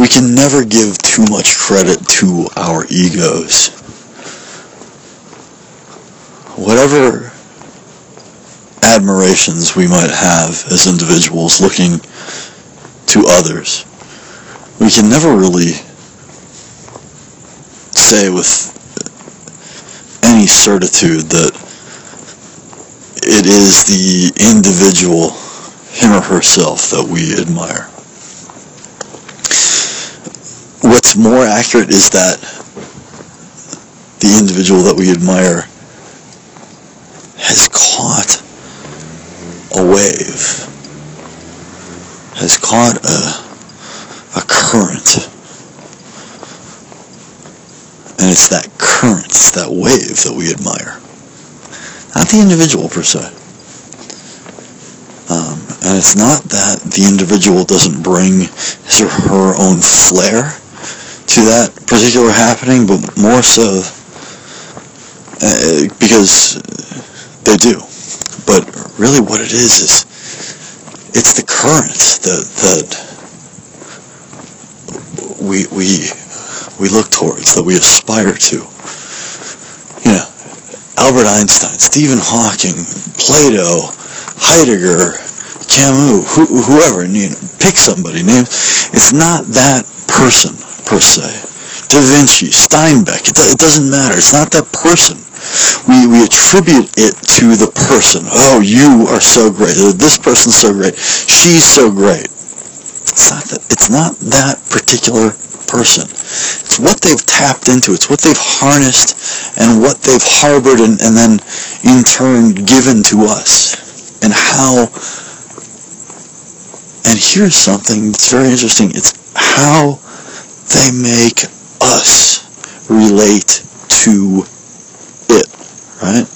we can never give too much credit to our egos. Whatever admirations we might have as individuals looking to others, we can never really say with any certitude that it is the individual, him or herself, that we admire. What's more accurate is that the individual that we admire has caught a wave, has caught a, a current. And it's that current, it's that wave that we admire. Not the individual per se. Um, and it's not that the individual doesn't bring his or her own flair to that particular happening, but more so uh, because they do. But really what it is is it's the current that that we we we look towards, that we aspire to. You know, Albert Einstein, Stephen Hawking, Plato, Heidegger, Camus, who, whoever, you know, pick somebody, name. It's not that person per se. Da Vinci, Steinbeck, it, it doesn't matter. It's not that person. We, we attribute it to the person. Oh, you are so great. Oh, this person's so great. She's so great. It's not that, it's not that particular person. It's what they've tapped into. It's what they've harnessed and what they've harbored and, and then in turn given to us. And how, and here's something that's very interesting. It's how they make us relate to it, right?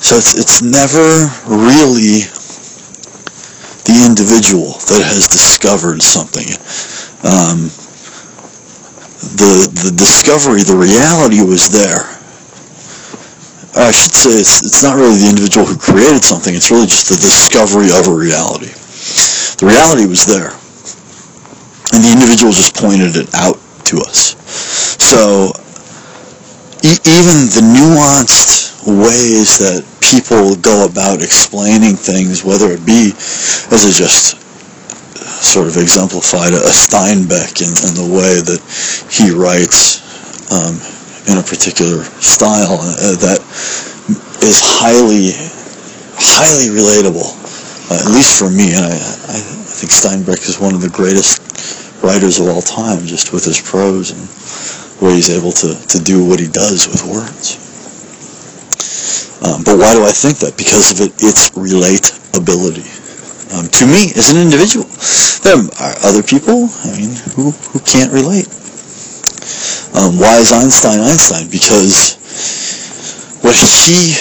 So it's, it's never really the individual that has discovered something. Um, the the discovery, the reality was there. I should say it's it's not really the individual who created something. It's really just the discovery of a reality. The reality was there, and the individual just pointed it out to us. So e- even the nuanced ways that people go about explaining things, whether it be as I just sort of exemplified a Steinbeck in, in the way that he writes um, in a particular style uh, that is highly, highly relatable, uh, at least for me. And I, I think Steinbeck is one of the greatest writers of all time, just with his prose and way he's able to, to do what he does with words. Um, but why do I think that? Because of it, its relatability um, to me as an individual. There are other people, I mean, who, who can't relate. Um, why is Einstein Einstein? Because what he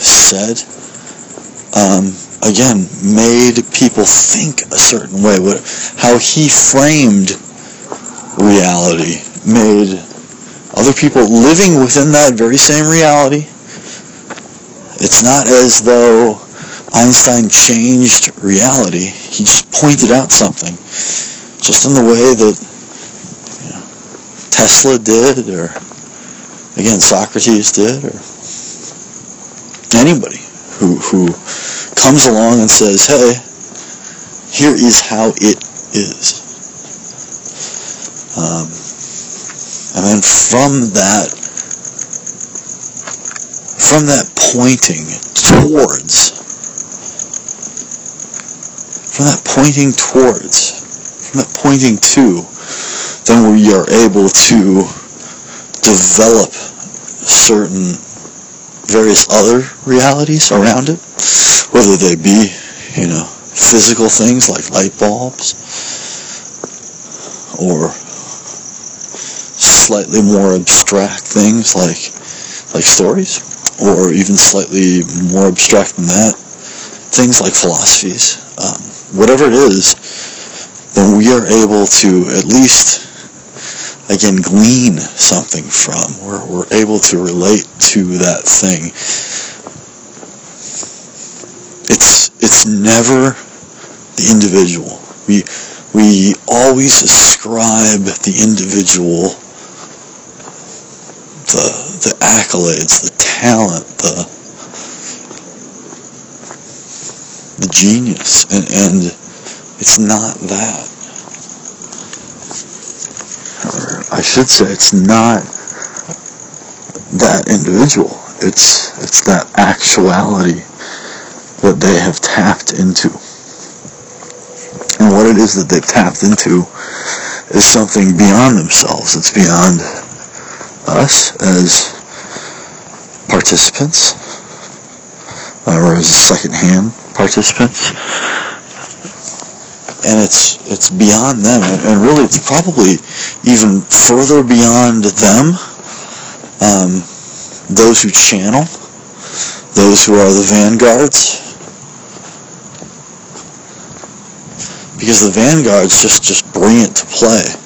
said, um, again, made people think a certain way. What, how he framed reality made other people living within that very same reality. It's not as though Einstein changed reality. He just pointed out something, just in the way that you know, Tesla did, or again Socrates did, or anybody who who comes along and says, "Hey, here is how it is," um, and then from that from that pointing towards from that pointing towards, from that pointing to, then we are able to develop certain various other realities around it, whether they be, you know, physical things like light bulbs, or slightly more abstract things like like stories, or even slightly more abstract than that, things like philosophies. Um, whatever it is, then we are able to at least, again, glean something from. We're, we're able to relate to that thing. It's, it's never the individual. We, we always ascribe the individual the the accolades, the talent, the the genius, and, and it's not that. Or I should say, it's not that individual. It's it's that actuality that they have tapped into. And what it is that they've tapped into is something beyond themselves. It's beyond us as participants or as second-hand participants and it's it's beyond them and really it's probably even further beyond them um, those who channel those who are the vanguards because the vanguards just just bring it to play